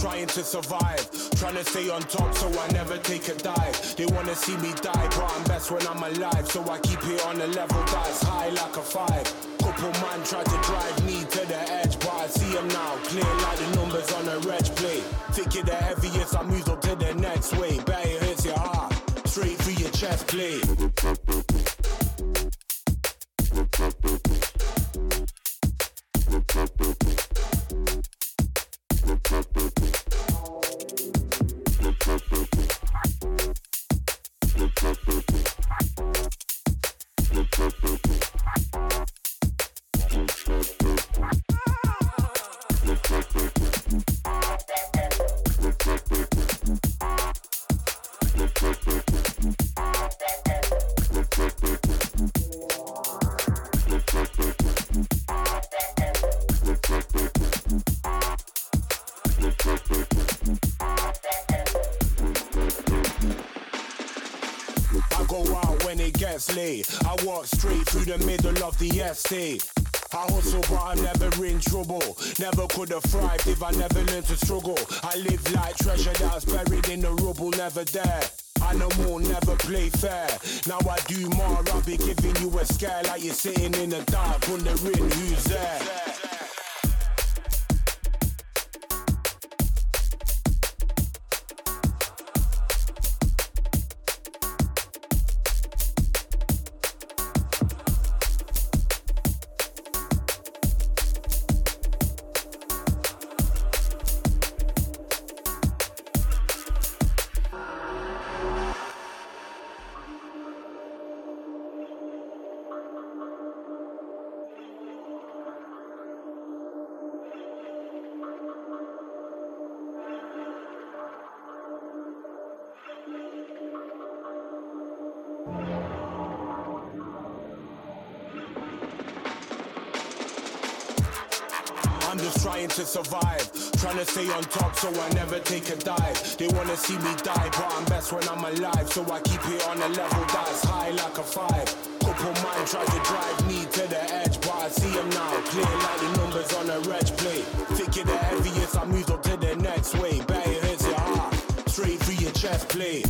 trying to survive. Trying to stay on top so I never take a dive. They wanna see me die, but I'm best when I'm alive. So I keep it on a level that's high like a five. Couple man tried to drive me to the edge, but I see them now. Clear like the numbers on a reg plate. Think it the heaviest, I move on to the next way. Bet it hits your heart, straight through your chest plate. I walk straight through the middle of the estate. I hustle, but I'm never in trouble. Never could have thrived if I never learned to struggle. I live like treasure that's buried in the rubble, never there. Animal never play fair. Now I do more, I'll be giving you a scare like you're sitting in the dark, wondering who's there. To survive. Trying to stay on top so I never take a dive. They wanna see me die, but I'm best when I'm alive. So I keep it on a level that's high like a five. Couple mind try to drive me to the edge, but I see them now. Clear like the numbers on a reg plate. Thinking the heaviest, I move on to the next way. Bet it hits your heart, straight through your chest plate.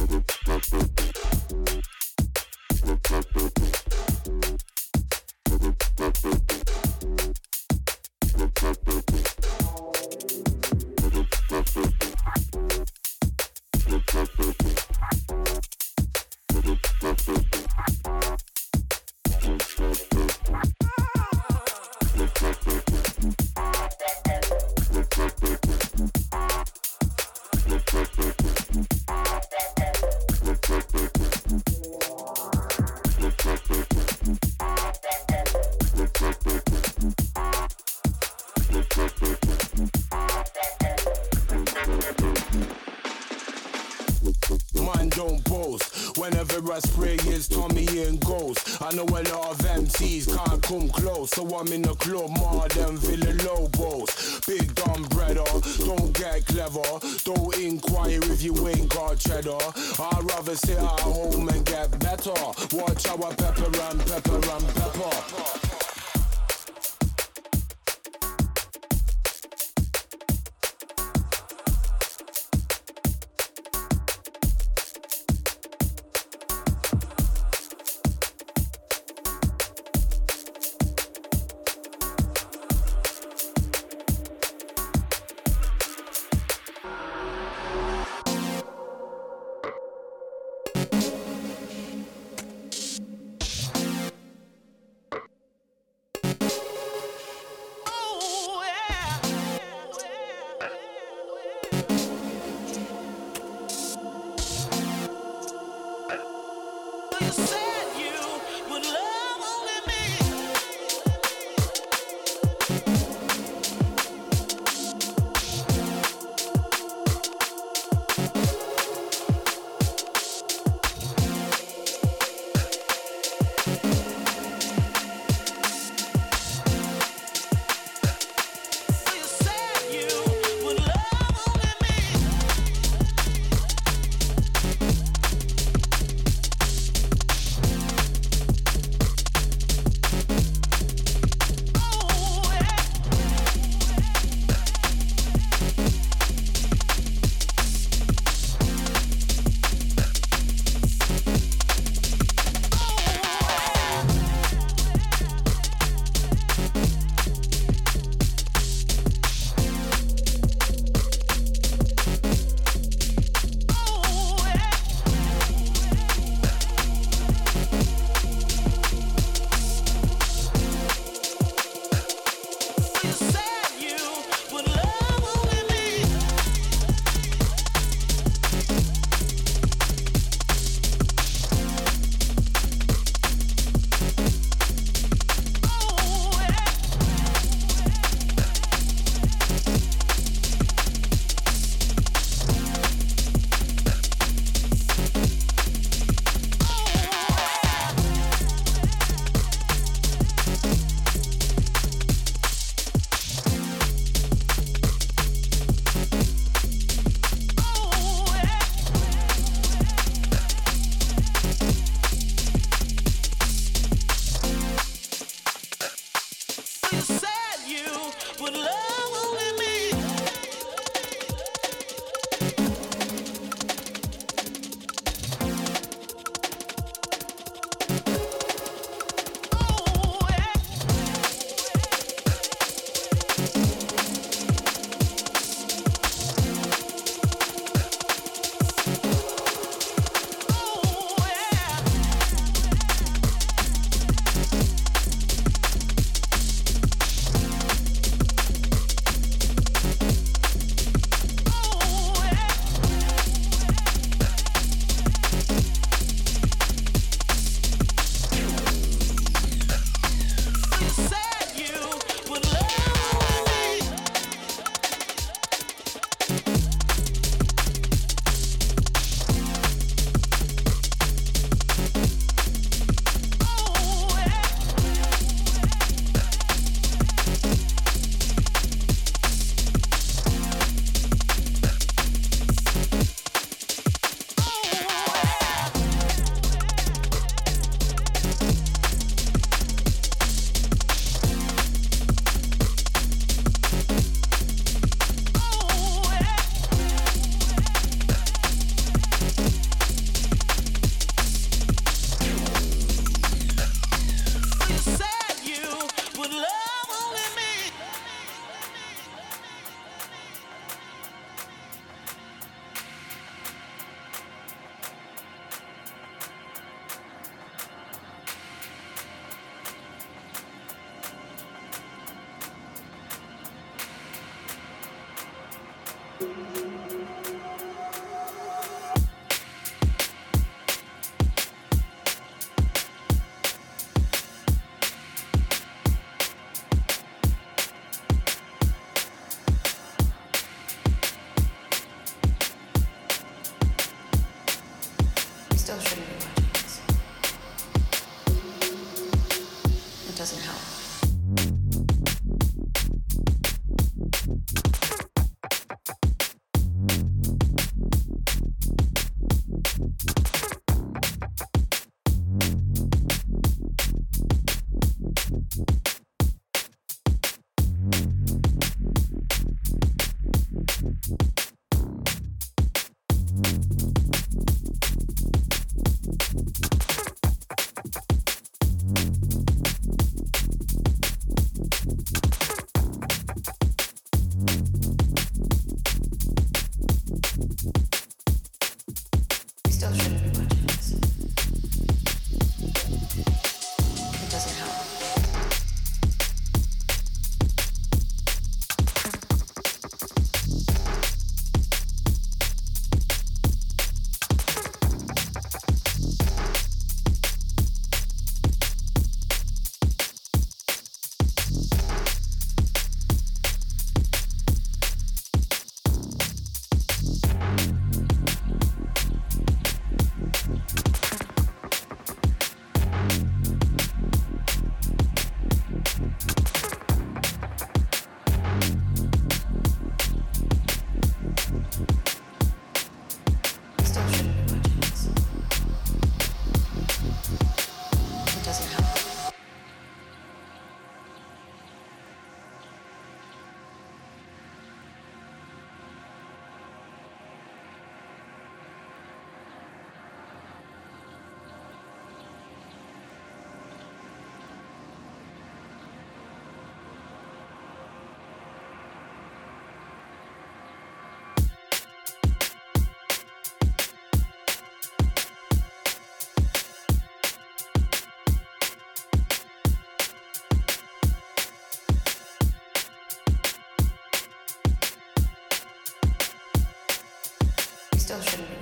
So I'm in the club more than Villa Lobos. Big dumb brother, don't get clever. Don't inquire if you ain't got cheddar. I'd rather sit at home and get better. Watch our pepper and pepper and pepper. still shouldn't be.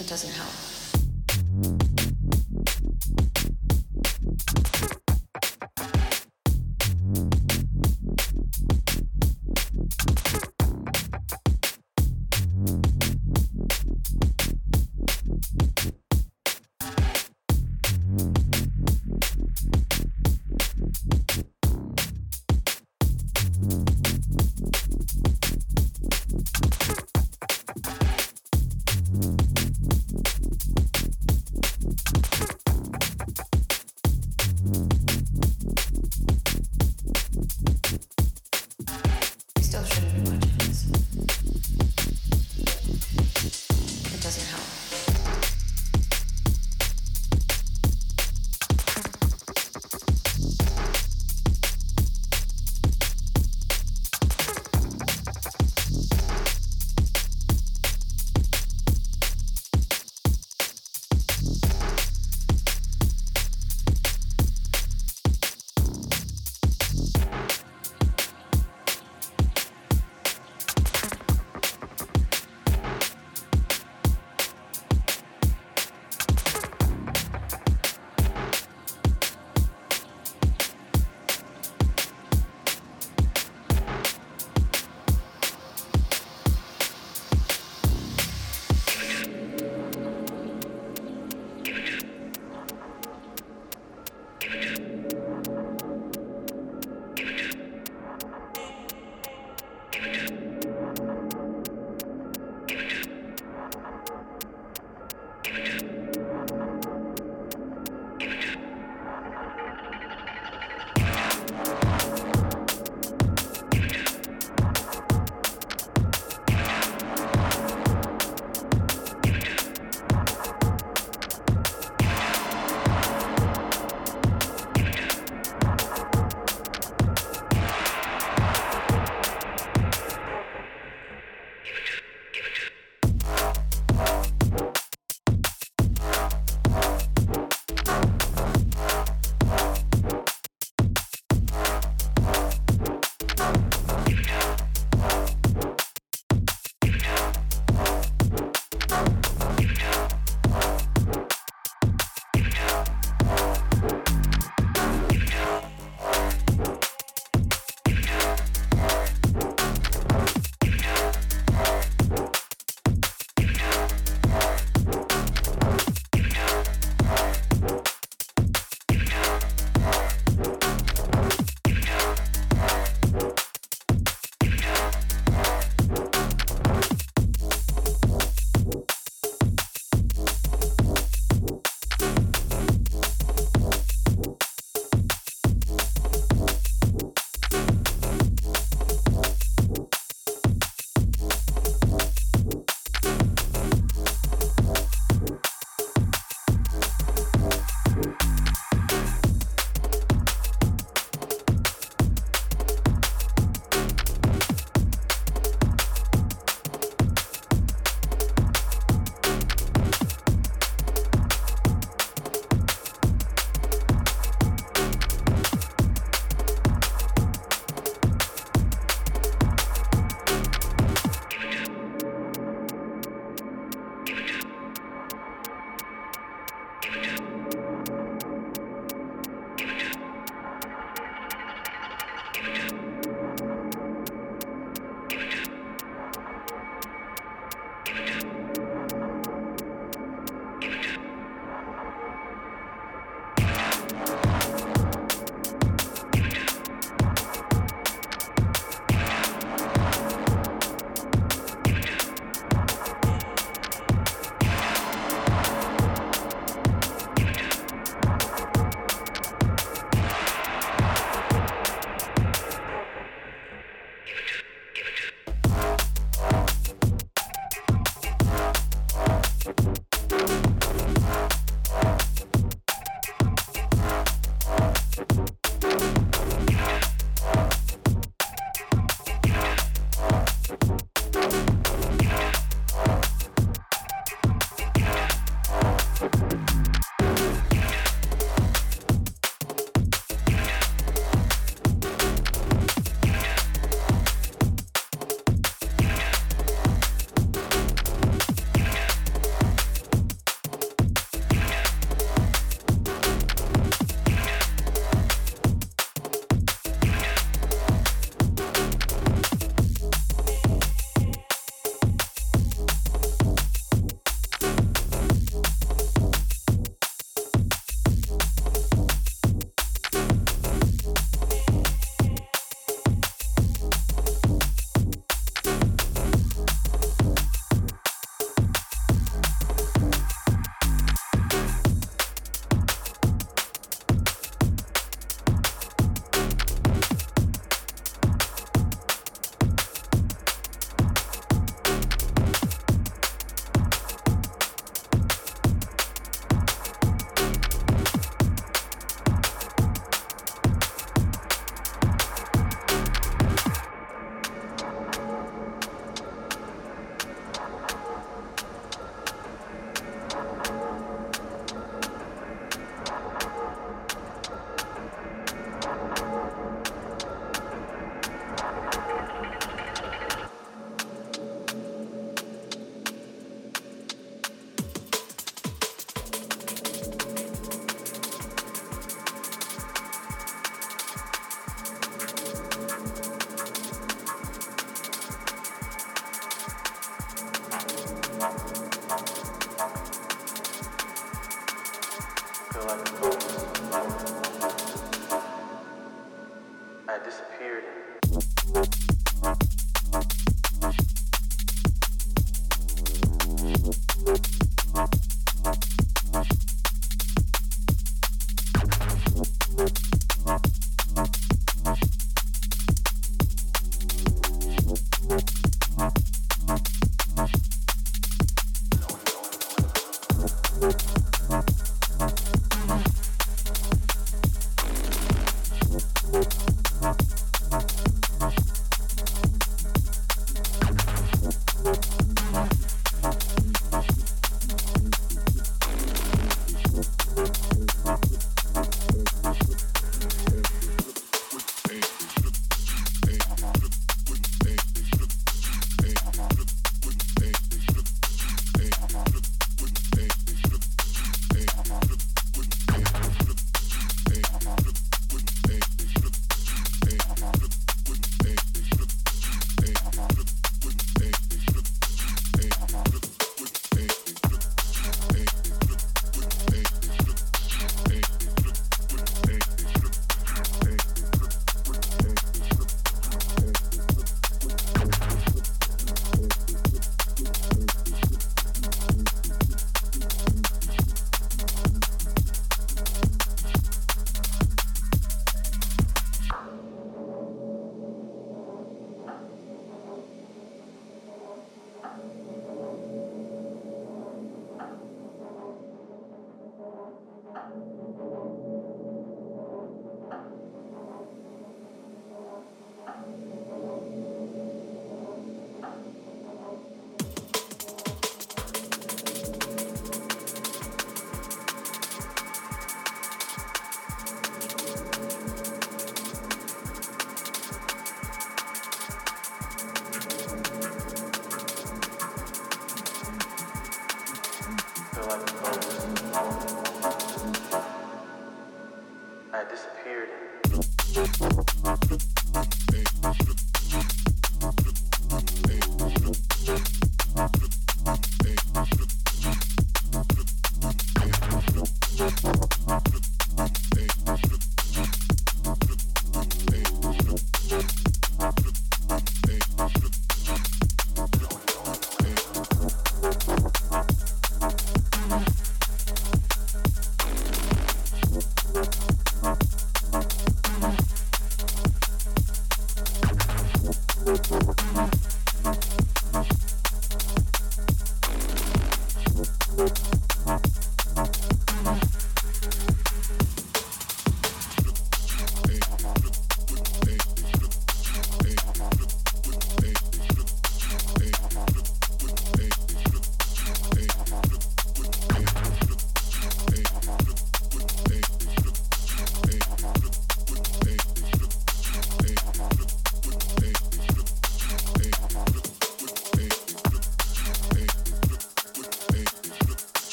It doesn't help.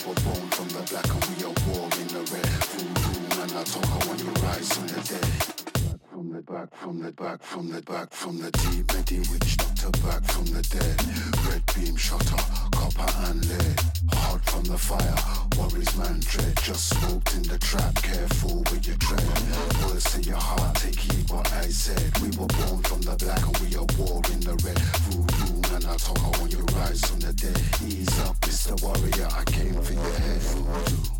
temple born from the black and we are war in the red. Voodoo and I talk I you rise from the dead. From the back, from the back, from the back, from the deep, medi witch doctor back from the dead. Red beam shutter, copper and lead. Hot from the fire, worries man dread. Just smoked in the trap, careful with your tread. Words in your heart, take heed what I said. We were born from the black and we are war in the red. Voodoo and alcohol when you rise on the dead. Ease up, it's the warrior. I came for your head voodoo.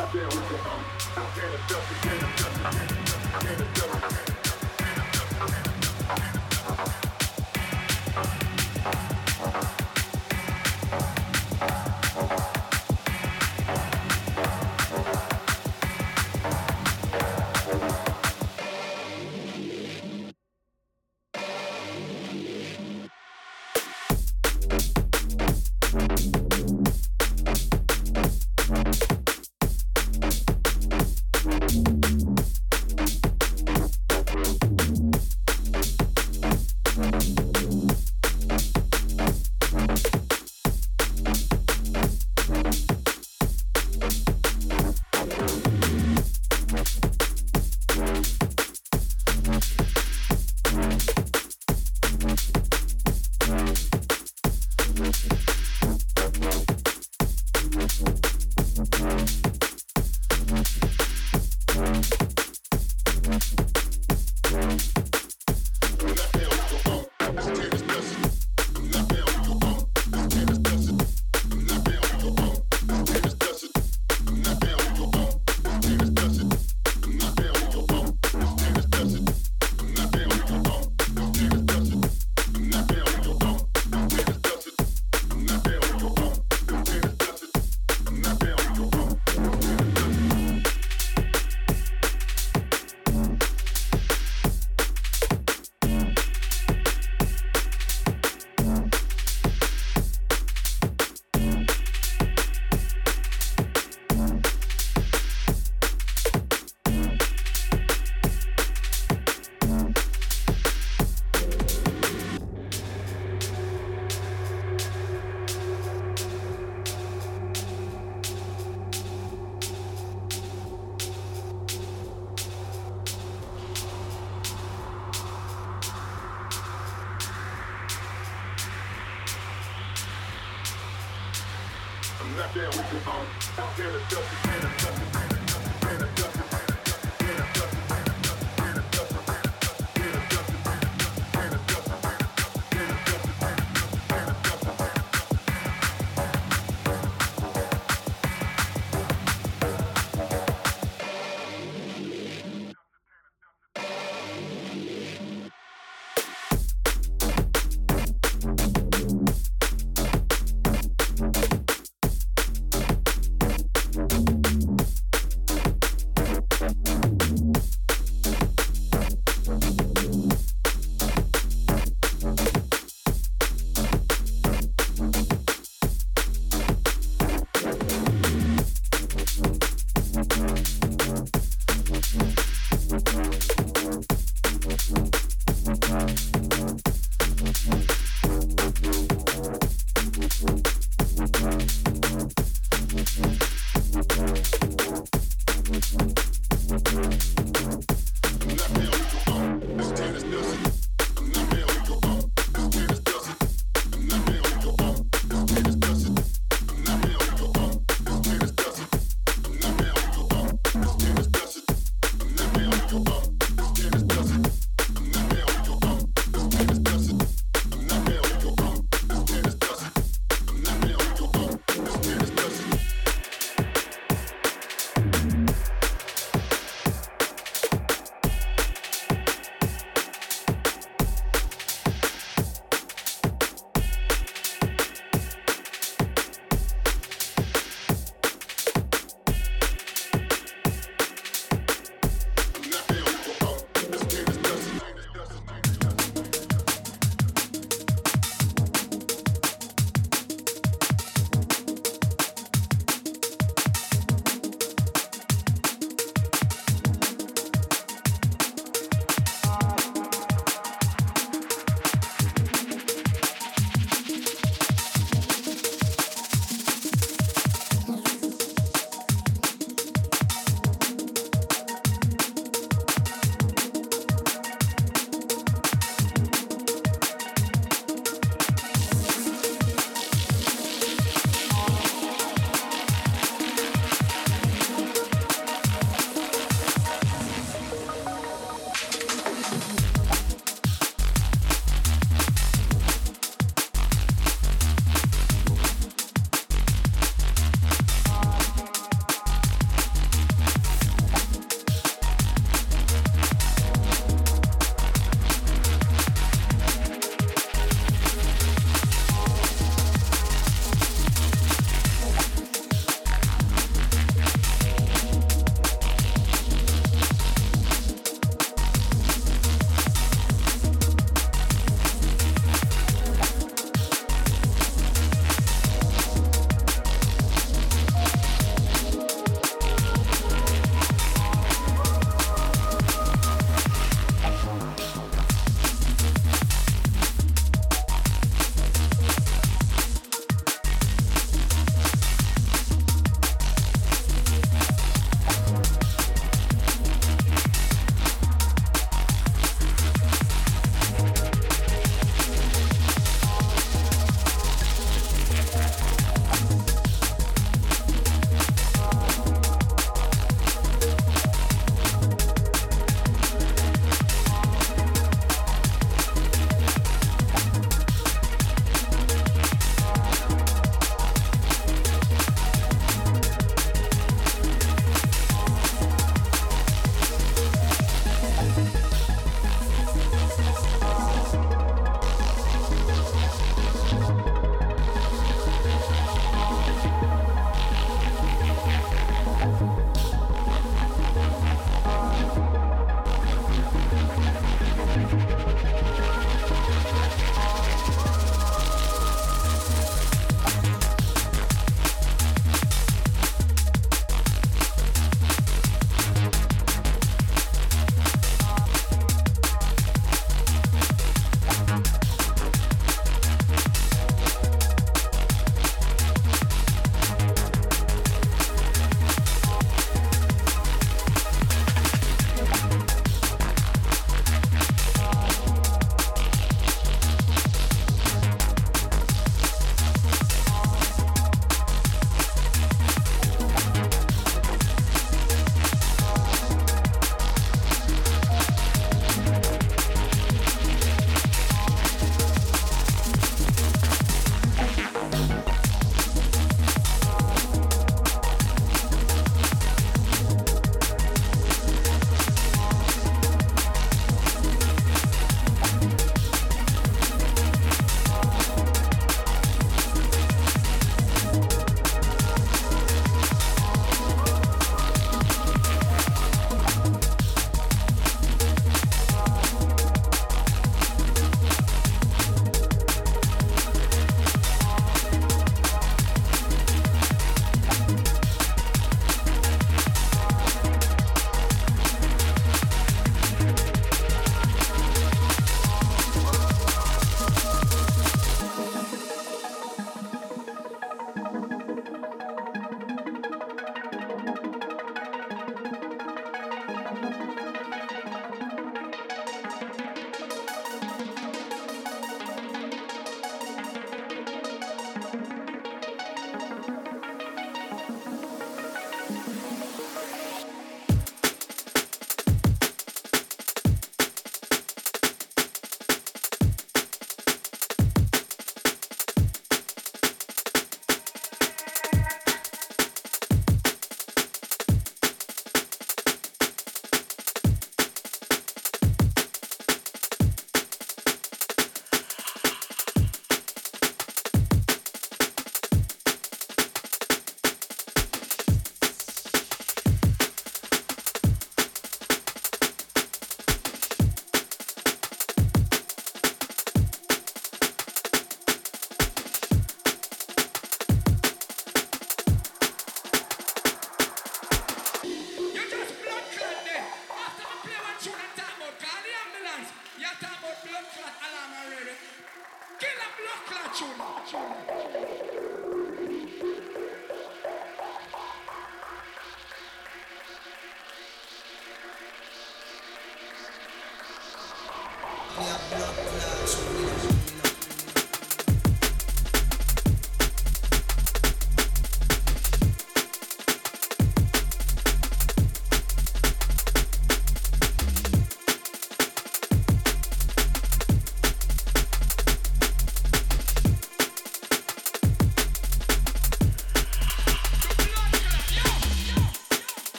out there with the, um, out there the self-defense, self-defense, out there the self-defense.